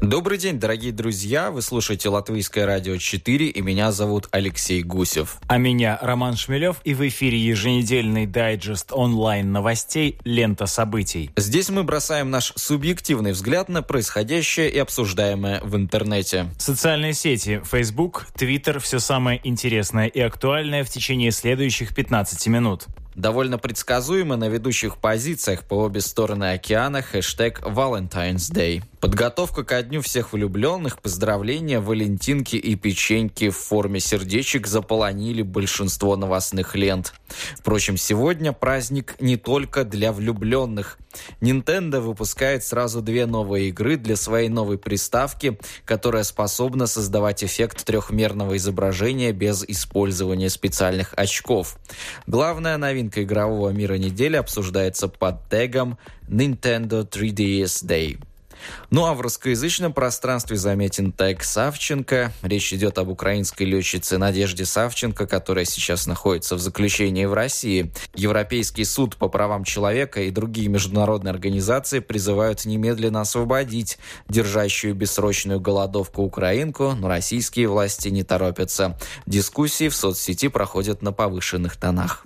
Добрый день, дорогие друзья! Вы слушаете Латвийское радио 4, и меня зовут Алексей Гусев. А меня Роман Шмелев, и в эфире еженедельный дайджест онлайн новостей «Лента событий». Здесь мы бросаем наш субъективный взгляд на происходящее и обсуждаемое в интернете. Социальные сети Facebook, Twitter – все самое интересное и актуальное в течение следующих 15 минут. Довольно предсказуемо на ведущих позициях по обе стороны океана хэштег Valentine's Day. Подготовка ко дню всех влюбленных, поздравления, валентинки и печеньки в форме сердечек заполонили большинство новостных лент. Впрочем, сегодня праздник не только для влюбленных. Nintendo выпускает сразу две новые игры для своей новой приставки, которая способна создавать эффект трехмерного изображения без использования специальных очков. Главная новинка игрового мира недели обсуждается под тегом Nintendo 3DS Day. Ну а в русскоязычном пространстве заметен тег Савченко. Речь идет об украинской летчице Надежде Савченко, которая сейчас находится в заключении в России. Европейский суд по правам человека и другие международные организации призывают немедленно освободить держащую бессрочную голодовку украинку, но российские власти не торопятся. Дискуссии в соцсети проходят на повышенных тонах.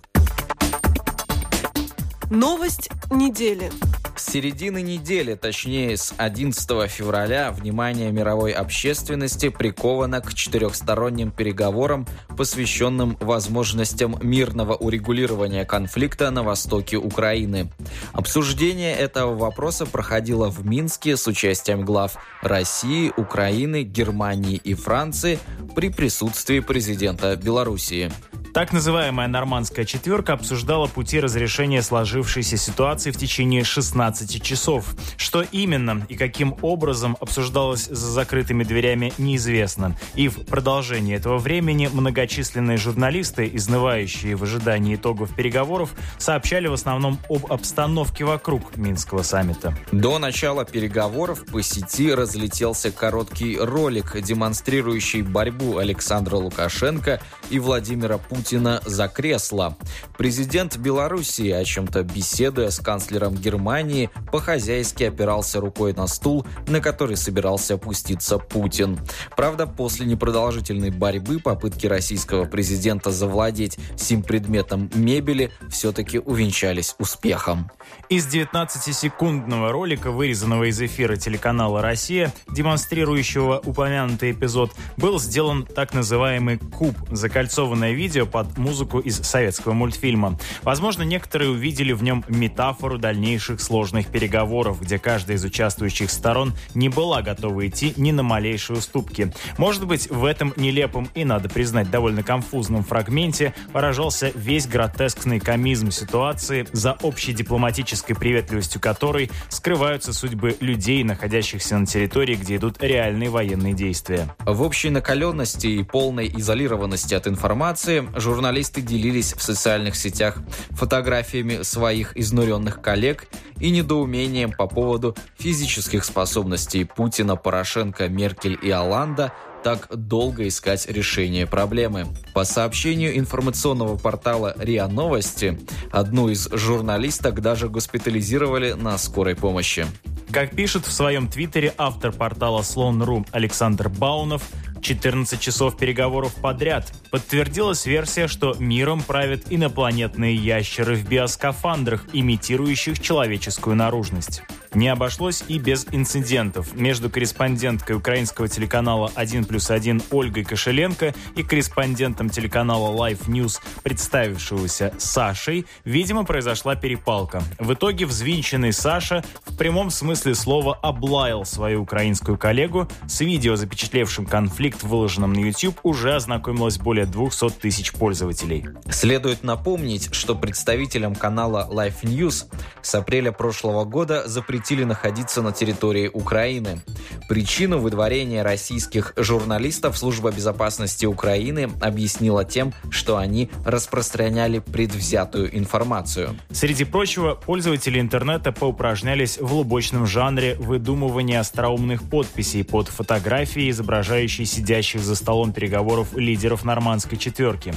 Новость недели. С середины недели, точнее с 11 февраля, внимание мировой общественности приковано к четырехсторонним переговорам, посвященным возможностям мирного урегулирования конфликта на востоке Украины. Обсуждение этого вопроса проходило в Минске с участием глав России, Украины, Германии и Франции при присутствии президента Белоруссии. Так называемая «Нормандская четверка» обсуждала пути разрешения сложившейся ситуации в течение 16 часов. Что именно и каким образом обсуждалось за закрытыми дверями, неизвестно. И в продолжении этого времени многочисленные журналисты, изнывающие в ожидании итогов переговоров, сообщали в основном об обстановке вокруг Минского саммита. До начала переговоров по сети разлетелся короткий ролик, демонстрирующий борьбу Александра Лукашенко и Владимира Путина Путина за кресло. Президент Белоруссии, о чем-то беседуя с канцлером Германии, по-хозяйски опирался рукой на стул, на который собирался опуститься Путин. Правда, после непродолжительной борьбы попытки российского президента завладеть сим предметом мебели все-таки увенчались успехом. Из 19-секундного ролика, вырезанного из эфира телеканала «Россия», демонстрирующего упомянутый эпизод, был сделан так называемый «куб» – закольцованное видео, под музыку из советского мультфильма. Возможно, некоторые увидели в нем метафору дальнейших сложных переговоров, где каждая из участвующих сторон не была готова идти ни на малейшие уступки. Может быть, в этом нелепом и, надо признать, довольно конфузном фрагменте выражался весь гротескный комизм ситуации, за общей дипломатической приветливостью которой скрываются судьбы людей, находящихся на территории, где идут реальные военные действия. В общей накаленности и полной изолированности от информации журналисты делились в социальных сетях фотографиями своих изнуренных коллег и недоумением по поводу физических способностей Путина, Порошенко, Меркель и Оланда так долго искать решение проблемы. По сообщению информационного портала РИА Новости, одну из журналисток даже госпитализировали на скорой помощи. Как пишет в своем твиттере автор портала Слон.ру Александр Баунов, 14 часов переговоров подряд. Подтвердилась версия, что миром правят инопланетные ящеры в биоскафандрах, имитирующих человеческую наружность. Не обошлось и без инцидентов. Между корреспонденткой украинского телеканала 1 плюс 1 Ольгой Кошеленко и корреспондентом телеканала Life News, представившегося Сашей, видимо, произошла перепалка. В итоге взвинченный Саша в прямом смысле слова облаял свою украинскую коллегу. С видео, запечатлевшим конфликт, выложенным на YouTube, уже ознакомилось более 200 тысяч пользователей. Следует напомнить, что представителям канала Life News с апреля прошлого года запретили запретили находиться на территории Украины. Причину выдворения российских журналистов служба безопасности Украины объяснила тем, что они распространяли предвзятую информацию. Среди прочего, пользователи интернета поупражнялись в лубочном жанре выдумывания остроумных подписей под фотографии, изображающие сидящих за столом переговоров лидеров нормандской четверки.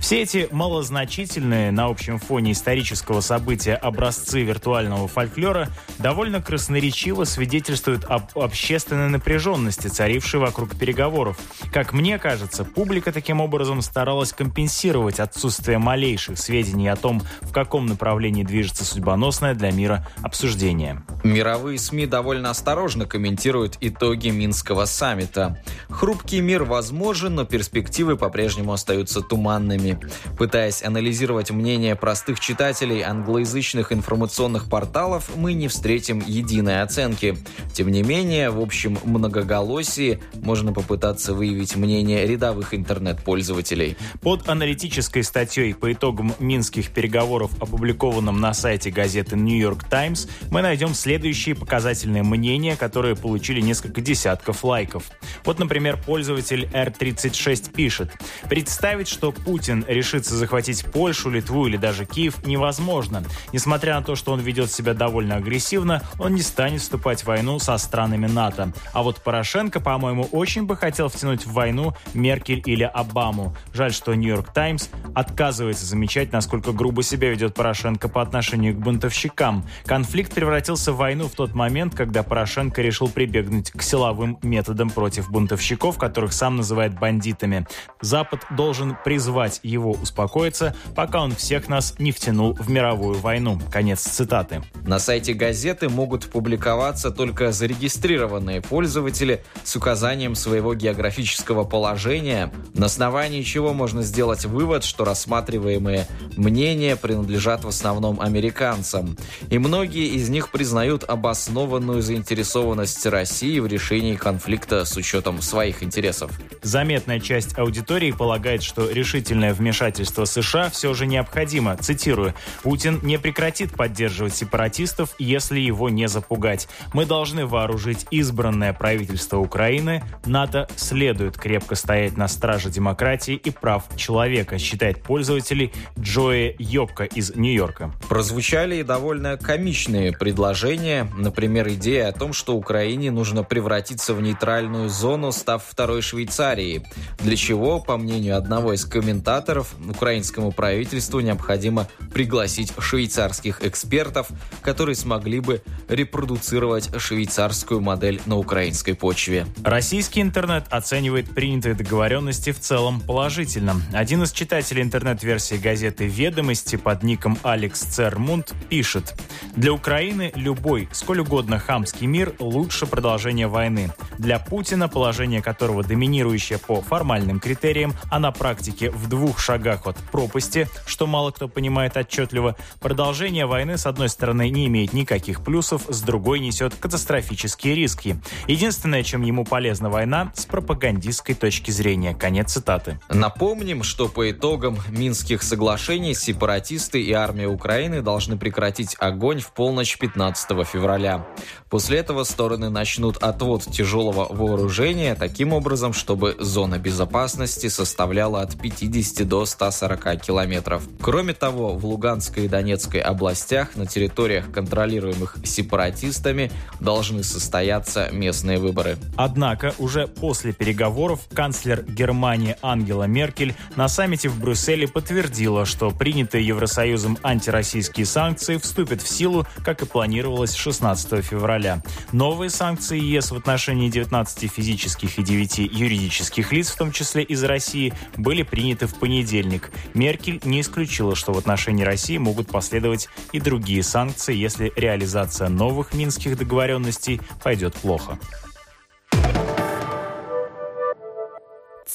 Все эти малозначительные на общем фоне исторического события образцы виртуального фольклора довольно красноречиво свидетельствуют об общественной напряженности, царившей вокруг переговоров. Как мне кажется, публика таким образом старалась компенсировать отсутствие малейших сведений о том, в каком направлении движется судьбоносное для мира обсуждение. Мировые СМИ довольно осторожно комментируют итоги Минского саммита. Хрупкий мир возможен, но перспективы по-прежнему остаются туманными. Пытаясь анализировать мнение простых читателей англоязычных информационных порталов, мы не встретим единой оценки. Тем не менее, в общем многоголосии можно попытаться выявить мнение рядовых интернет-пользователей. Под аналитической статьей по итогам минских переговоров, опубликованным на сайте газеты New York Times, мы найдем следующие показательные мнения, которые получили несколько десятков лайков. Вот, например, пользователь R36 пишет. Представить, что Путин решится захватить Польшу, Литву или даже Киев, невозможно. Несмотря на то, что он ведет себя довольно агрессивно, он не станет вступать в войну со странами НАТО. А вот Порошенко, по-моему, очень бы хотел втянуть в войну Меркель или Обаму. Жаль, что Нью-Йорк Таймс отказывается замечать, насколько грубо себя ведет Порошенко по отношению к бунтовщикам. Конфликт превратился в войну в тот момент, когда Порошенко решил прибегнуть к силовым методам против бунтовщиков, которых сам называет бандитами. Запад должен призвать его успокоиться, пока он всех нас не втянул в мировую войну. Конец цитаты. На сайте газеты могут публиковаться только зарегистрированные пользователи с указанием своего географического положения, на основании чего можно сделать вывод, что рассматриваемые мнения принадлежат в основном американцам. И многие из них признают обоснованную заинтересованность России в решении конфликта с учетом своих интересов. Заметная часть аудитории полагает, что решительное вмешательство США все же необходимо. Цитирую, «Путин не прекратит поддерживать сепаратистов, если его не запугать. Мы должны вооружить избранное правительство Украины. НАТО следует крепко стоять на страже демократии и прав человека», считает пользователь Джои Йокко из Нью-Йорка. Прозвучали и довольно комичные предложения, например, идея о том, что Украине нужно превратиться в нейтральную зону, став второй Швейцарией, для чего, по мнению одного из комментаторов, украинскому правительству необходимо пригласить швейцарских экспертов, которые смогли бы репродуцировать швейцарскую модель на украинской почве. Российский интернет оценивает принятые договоренности в целом положительно. Один из читателей интернет-версии газеты «Ведомости» под ником Алекс Цермунд пишет «Для Украины любой, сколь угодно хамский мир лучше продолжения войны. Для Путина, положение которого доминирующее по формальным критериям, а на практике в двух шагах от пропасти, что мало кто понимает отчетливо, продолжение войны, с одной стороны, не имеет никаких плюсов, с другой несет катастрофические риски. Единственное, чем ему полезна война, с пропагандистской точки зрения. Конец цитаты. Напомним, что по итогам Минских соглашений сепаратисты и армия Украины должны прекратить огонь в полночь 15 февраля. После этого стороны начнут отвод тяжелого вооружения таким образом, чтобы зона безопасности составляла от 50 до 140 километров. Кроме того, в Луганской и Донецкой областях на территориях, контролируемых сепаратистами, должны состояться местные выборы. Однако уже после переговоров канцлер Германии Ангела Меркель на саммите в Брюсселе подтвердила, что принятые Евросоюзом антироссийские санкции вступят в силу, как и планировалось 16 февраля. Новые санкции ЕС в отношении 19 физических и 9 юридических лиц, в том числе из России, были приняты в понедельник. Меркель не исключила, что в отношении России могут последовать и другие санкции, если реализация новых минских договоренностей пойдет плохо.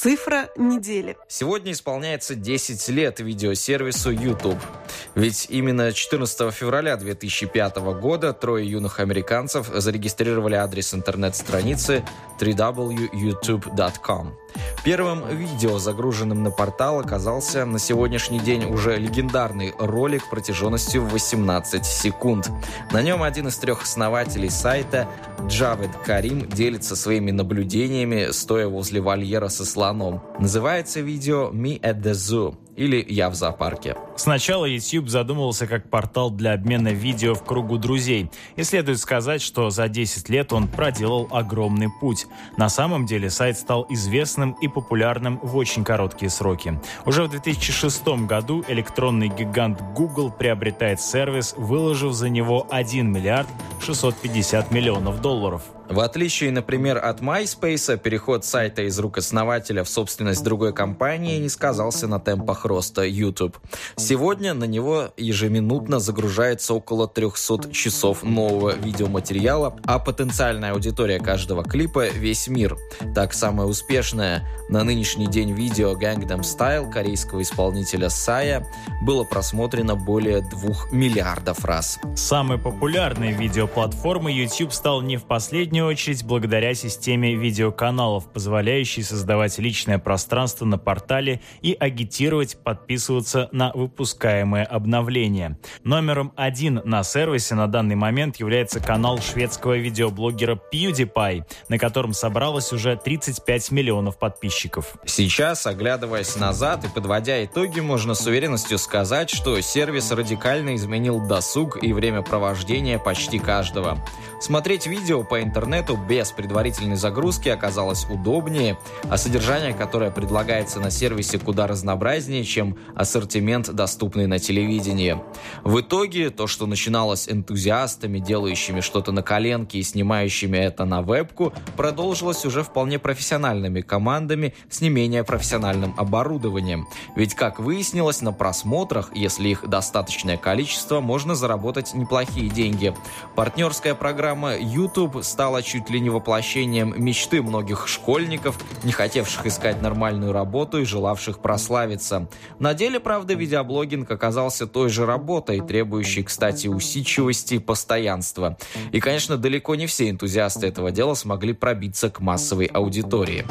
Цифра недели. Сегодня исполняется 10 лет видеосервису YouTube. Ведь именно 14 февраля 2005 года трое юных американцев зарегистрировали адрес интернет-страницы www.youtube.com. Первым видео, загруженным на портал, оказался на сегодняшний день уже легендарный ролик протяженностью 18 секунд. На нем один из трех основателей сайта, Джавед Карим, делится своими наблюдениями, стоя возле вольера со слоном. Называется видео «Me at the Zoo» или «Я в зоопарке». Сначала YouTube задумывался как портал для обмена видео в кругу друзей. И следует сказать, что за 10 лет он проделал огромный путь. На самом деле сайт стал известным и популярным в очень короткие сроки. Уже в 2006 году электронный гигант Google приобретает сервис, выложив за него 1 миллиард 650 миллионов долларов. В отличие, например, от MySpace, переход сайта из рук основателя в собственность другой компании не сказался на темпах роста YouTube. Сегодня на него ежеминутно загружается около 300 часов нового видеоматериала, а потенциальная аудитория каждого клипа – весь мир. Так, самое успешное на нынешний день видео Gangnam Style корейского исполнителя Сая было просмотрено более 2 миллиардов раз. Самой популярной видеоплатформой YouTube стал не в последнюю последнюю очередь благодаря системе видеоканалов, позволяющей создавать личное пространство на портале и агитировать подписываться на выпускаемые обновления. Номером один на сервисе на данный момент является канал шведского видеоблогера PewDiePie, на котором собралось уже 35 миллионов подписчиков. Сейчас, оглядываясь назад и подводя итоги, можно с уверенностью сказать, что сервис радикально изменил досуг и времяпровождение почти каждого. Смотреть видео по интернету интернету без предварительной загрузки оказалось удобнее, а содержание, которое предлагается на сервисе, куда разнообразнее, чем ассортимент, доступный на телевидении. В итоге, то, что начиналось энтузиастами, делающими что-то на коленке и снимающими это на вебку, продолжилось уже вполне профессиональными командами с не менее профессиональным оборудованием. Ведь, как выяснилось, на просмотрах, если их достаточное количество, можно заработать неплохие деньги. Партнерская программа YouTube стала чуть ли не воплощением мечты многих школьников, не хотевших искать нормальную работу и желавших прославиться. На деле, правда, видеоблогинг оказался той же работой, требующей, кстати, усидчивости и постоянства. И, конечно, далеко не все энтузиасты этого дела смогли пробиться к массовой аудитории.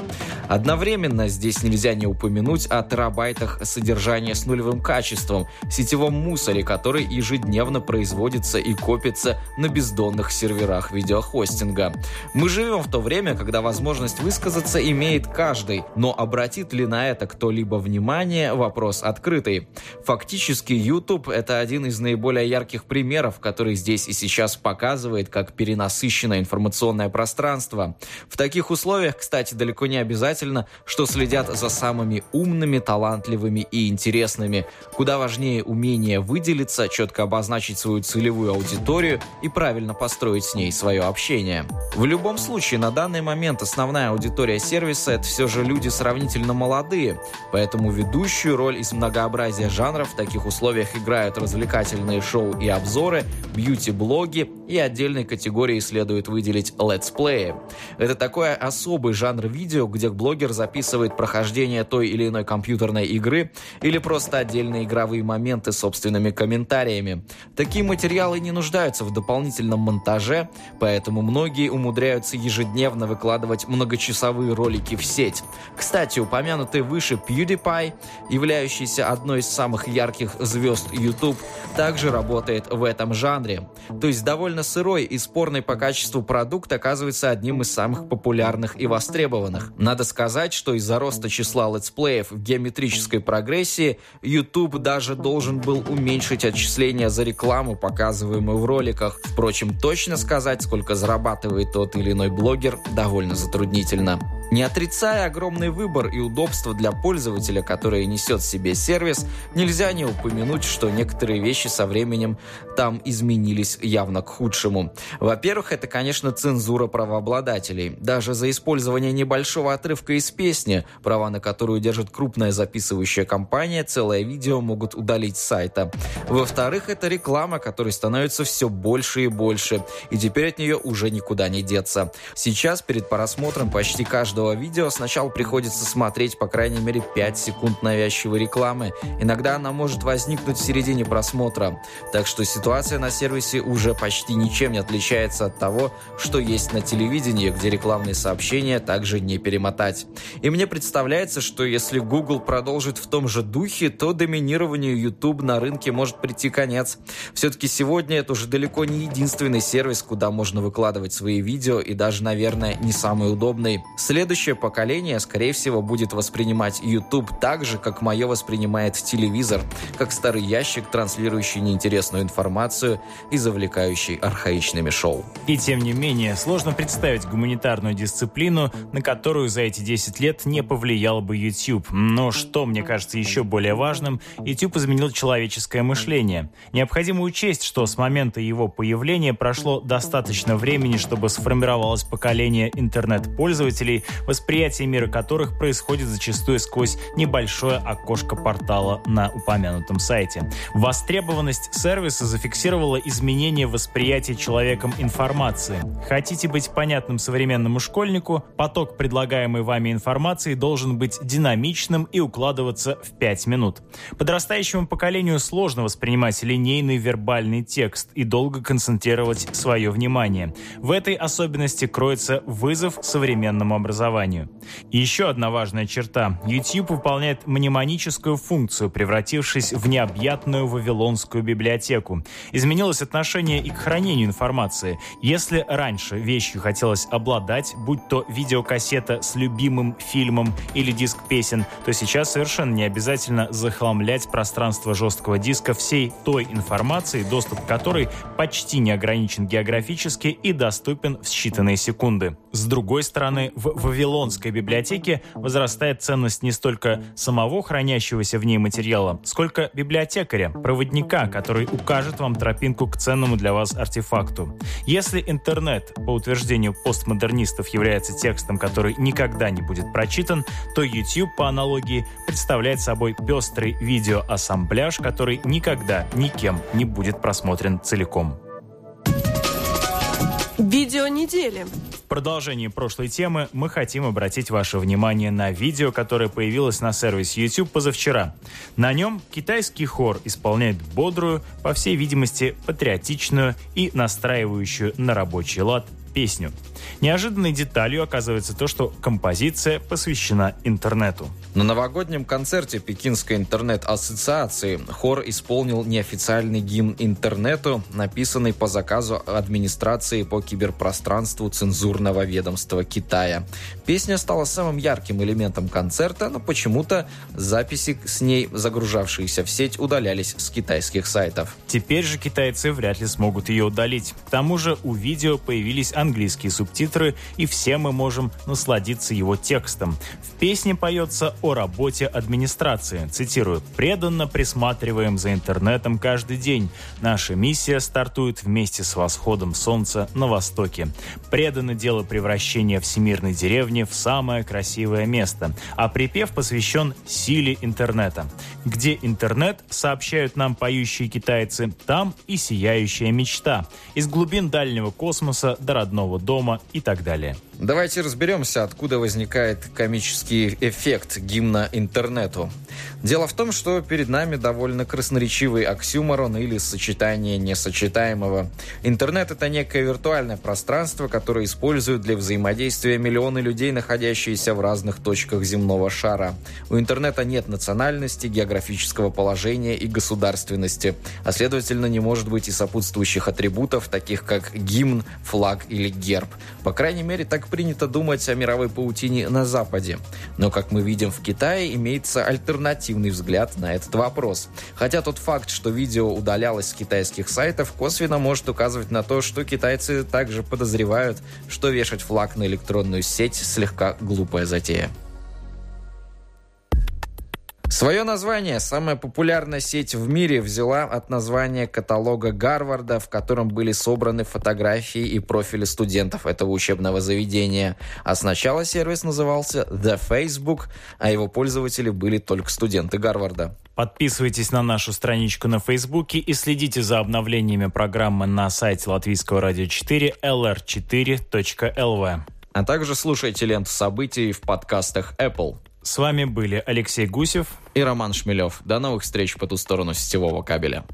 Одновременно здесь нельзя не упомянуть о терабайтах содержания с нулевым качеством, сетевом мусоре, который ежедневно производится и копится на бездонных серверах видеохостинга. Мы живем в то время, когда возможность высказаться имеет каждый, но обратит ли на это кто-либо внимание – вопрос открытый. Фактически YouTube – это один из наиболее ярких примеров, который здесь и сейчас показывает, как перенасыщено информационное пространство. В таких условиях, кстати, далеко не обязательно, что следят за самыми умными, талантливыми и интересными. Куда важнее умение выделиться, четко обозначить свою целевую аудиторию и правильно построить с ней свое общение. В любом случае, на данный момент основная аудитория сервиса – это все же люди сравнительно молодые, поэтому ведущую роль из многообразия жанров в таких условиях играют развлекательные шоу и обзоры, бьюти-блоги и отдельной категории следует выделить летсплеи. Это такой особый жанр видео, где блогер записывает прохождение той или иной компьютерной игры или просто отдельные игровые моменты собственными комментариями. Такие материалы не нуждаются в дополнительном монтаже, поэтому многие умудряются ежедневно выкладывать многочасовые ролики в сеть. Кстати, упомянутый выше PewDiePie, являющийся одной из самых ярких звезд YouTube, также работает в этом жанре. То есть довольно сырой и спорный по качеству продукт оказывается одним из самых популярных и востребованных. Надо сказать, что из-за роста числа летсплеев в геометрической прогрессии YouTube даже должен был уменьшить отчисления за рекламу, показываемую в роликах. Впрочем, точно сказать, сколько зарабатывает тот или иной блогер довольно затруднительно. Не отрицая огромный выбор и удобство для пользователя, которые несет себе сервис, нельзя не упомянуть, что некоторые вещи со временем там изменились явно к худшему худшему. Во-первых, это, конечно, цензура правообладателей. Даже за использование небольшого отрывка из песни, права на которую держит крупная записывающая компания, целое видео могут удалить с сайта. Во-вторых, это реклама, которой становится все больше и больше, и теперь от нее уже никуда не деться. Сейчас перед просмотром почти каждого видео сначала приходится смотреть по крайней мере 5 секунд навязчивой рекламы. Иногда она может возникнуть в середине просмотра. Так что ситуация на сервисе уже почти ничем не отличается от того, что есть на телевидении, где рекламные сообщения также не перемотать. И мне представляется, что если Google продолжит в том же духе, то доминированию YouTube на рынке может прийти конец. Все-таки сегодня это уже далеко не единственный сервис, куда можно выкладывать свои видео и даже, наверное, не самый удобный. Следующее поколение, скорее всего, будет воспринимать YouTube так же, как мое воспринимает телевизор, как старый ящик, транслирующий неинтересную информацию и завлекающий архаичными шоу. И тем не менее, сложно представить гуманитарную дисциплину, на которую за эти 10 лет не повлиял бы YouTube. Но что, мне кажется, еще более важным, YouTube изменил человеческое мышление. Необходимо учесть, что с момента его появления прошло достаточно времени, чтобы сформировалось поколение интернет-пользователей, восприятие мира которых происходит зачастую сквозь небольшое окошко портала на упомянутом сайте. Востребованность сервиса зафиксировала изменение восприятия человеком информации. Хотите быть понятным современному школьнику, поток предлагаемой вами информации должен быть динамичным и укладываться в 5 минут. Подрастающему поколению сложно воспринимать линейный вербальный текст и долго концентрировать свое внимание. В этой особенности кроется вызов современному образованию. И еще одна важная черта. YouTube выполняет мнемоническую функцию, превратившись в необъятную вавилонскую библиотеку. Изменилось отношение и к хранению информации. Если раньше вещью хотелось обладать, будь то видеокассета с любимым фильмом или диск песен, то сейчас совершенно не обязательно захламлять пространство жесткого диска всей той информации, доступ к которой почти не ограничен географически и доступен в считанные секунды. С другой стороны, в Вавилонской библиотеке возрастает ценность не столько самого хранящегося в ней материала, сколько библиотекаря, проводника, который укажет вам тропинку к ценному для вас артефакту. Если интернет, по утверждению постмодернистов, является текстом, который никогда не будет прочитан, то YouTube, по аналогии, представляет собой пестрый видеоассамбляж, который никогда никем не будет просмотрен целиком. Видео недели. В продолжении прошлой темы мы хотим обратить ваше внимание на видео, которое появилось на сервисе YouTube позавчера. На нем китайский хор исполняет бодрую, по всей видимости, патриотичную и настраивающую на рабочий лад песню. Неожиданной деталью оказывается то, что композиция посвящена интернету. На новогоднем концерте Пекинской интернет-ассоциации хор исполнил неофициальный гимн интернету, написанный по заказу администрации по киберпространству цензурного ведомства Китая. Песня стала самым ярким элементом концерта, но почему-то записи с ней, загружавшиеся в сеть, удалялись с китайских сайтов. Теперь же китайцы вряд ли смогут ее удалить. К тому же у видео появились английские субтитры, и все мы можем насладиться его текстом. В песне поется о работе администрации. Цитирую. «Преданно присматриваем за интернетом каждый день. Наша миссия стартует вместе с восходом солнца на востоке. Предано дело превращения всемирной деревни в самое красивое место. А припев посвящен силе интернета. Где интернет, сообщают нам поющие китайцы, там и сияющая мечта. Из глубин дальнего космоса до родного дома и так далее. Давайте разберемся, откуда возникает комический эффект гимна интернету. Дело в том, что перед нами довольно красноречивый оксюморон или сочетание несочетаемого. Интернет — это некое виртуальное пространство, которое используют для взаимодействия миллионы людей, находящиеся в разных точках земного шара. У интернета нет национальности, географического положения и государственности, а следовательно не может быть и сопутствующих атрибутов, таких как гимн, флаг или герб. По крайней мере, так принято думать о мировой паутине на Западе. Но, как мы видим в Китае, имеется альтернативный взгляд на этот вопрос. Хотя тот факт, что видео удалялось с китайских сайтов, косвенно может указывать на то, что китайцы также подозревают, что вешать флаг на электронную сеть слегка глупая затея. Свое название самая популярная сеть в мире взяла от названия каталога Гарварда, в котором были собраны фотографии и профили студентов этого учебного заведения. А сначала сервис назывался The Facebook, а его пользователи были только студенты Гарварда. Подписывайтесь на нашу страничку на Фейсбуке и следите за обновлениями программы на сайте Латвийского радио 4 lr4.lv. А также слушайте ленту событий в подкастах Apple. С вами были Алексей Гусев и Роман Шмелев. До новых встреч по ту сторону сетевого кабеля.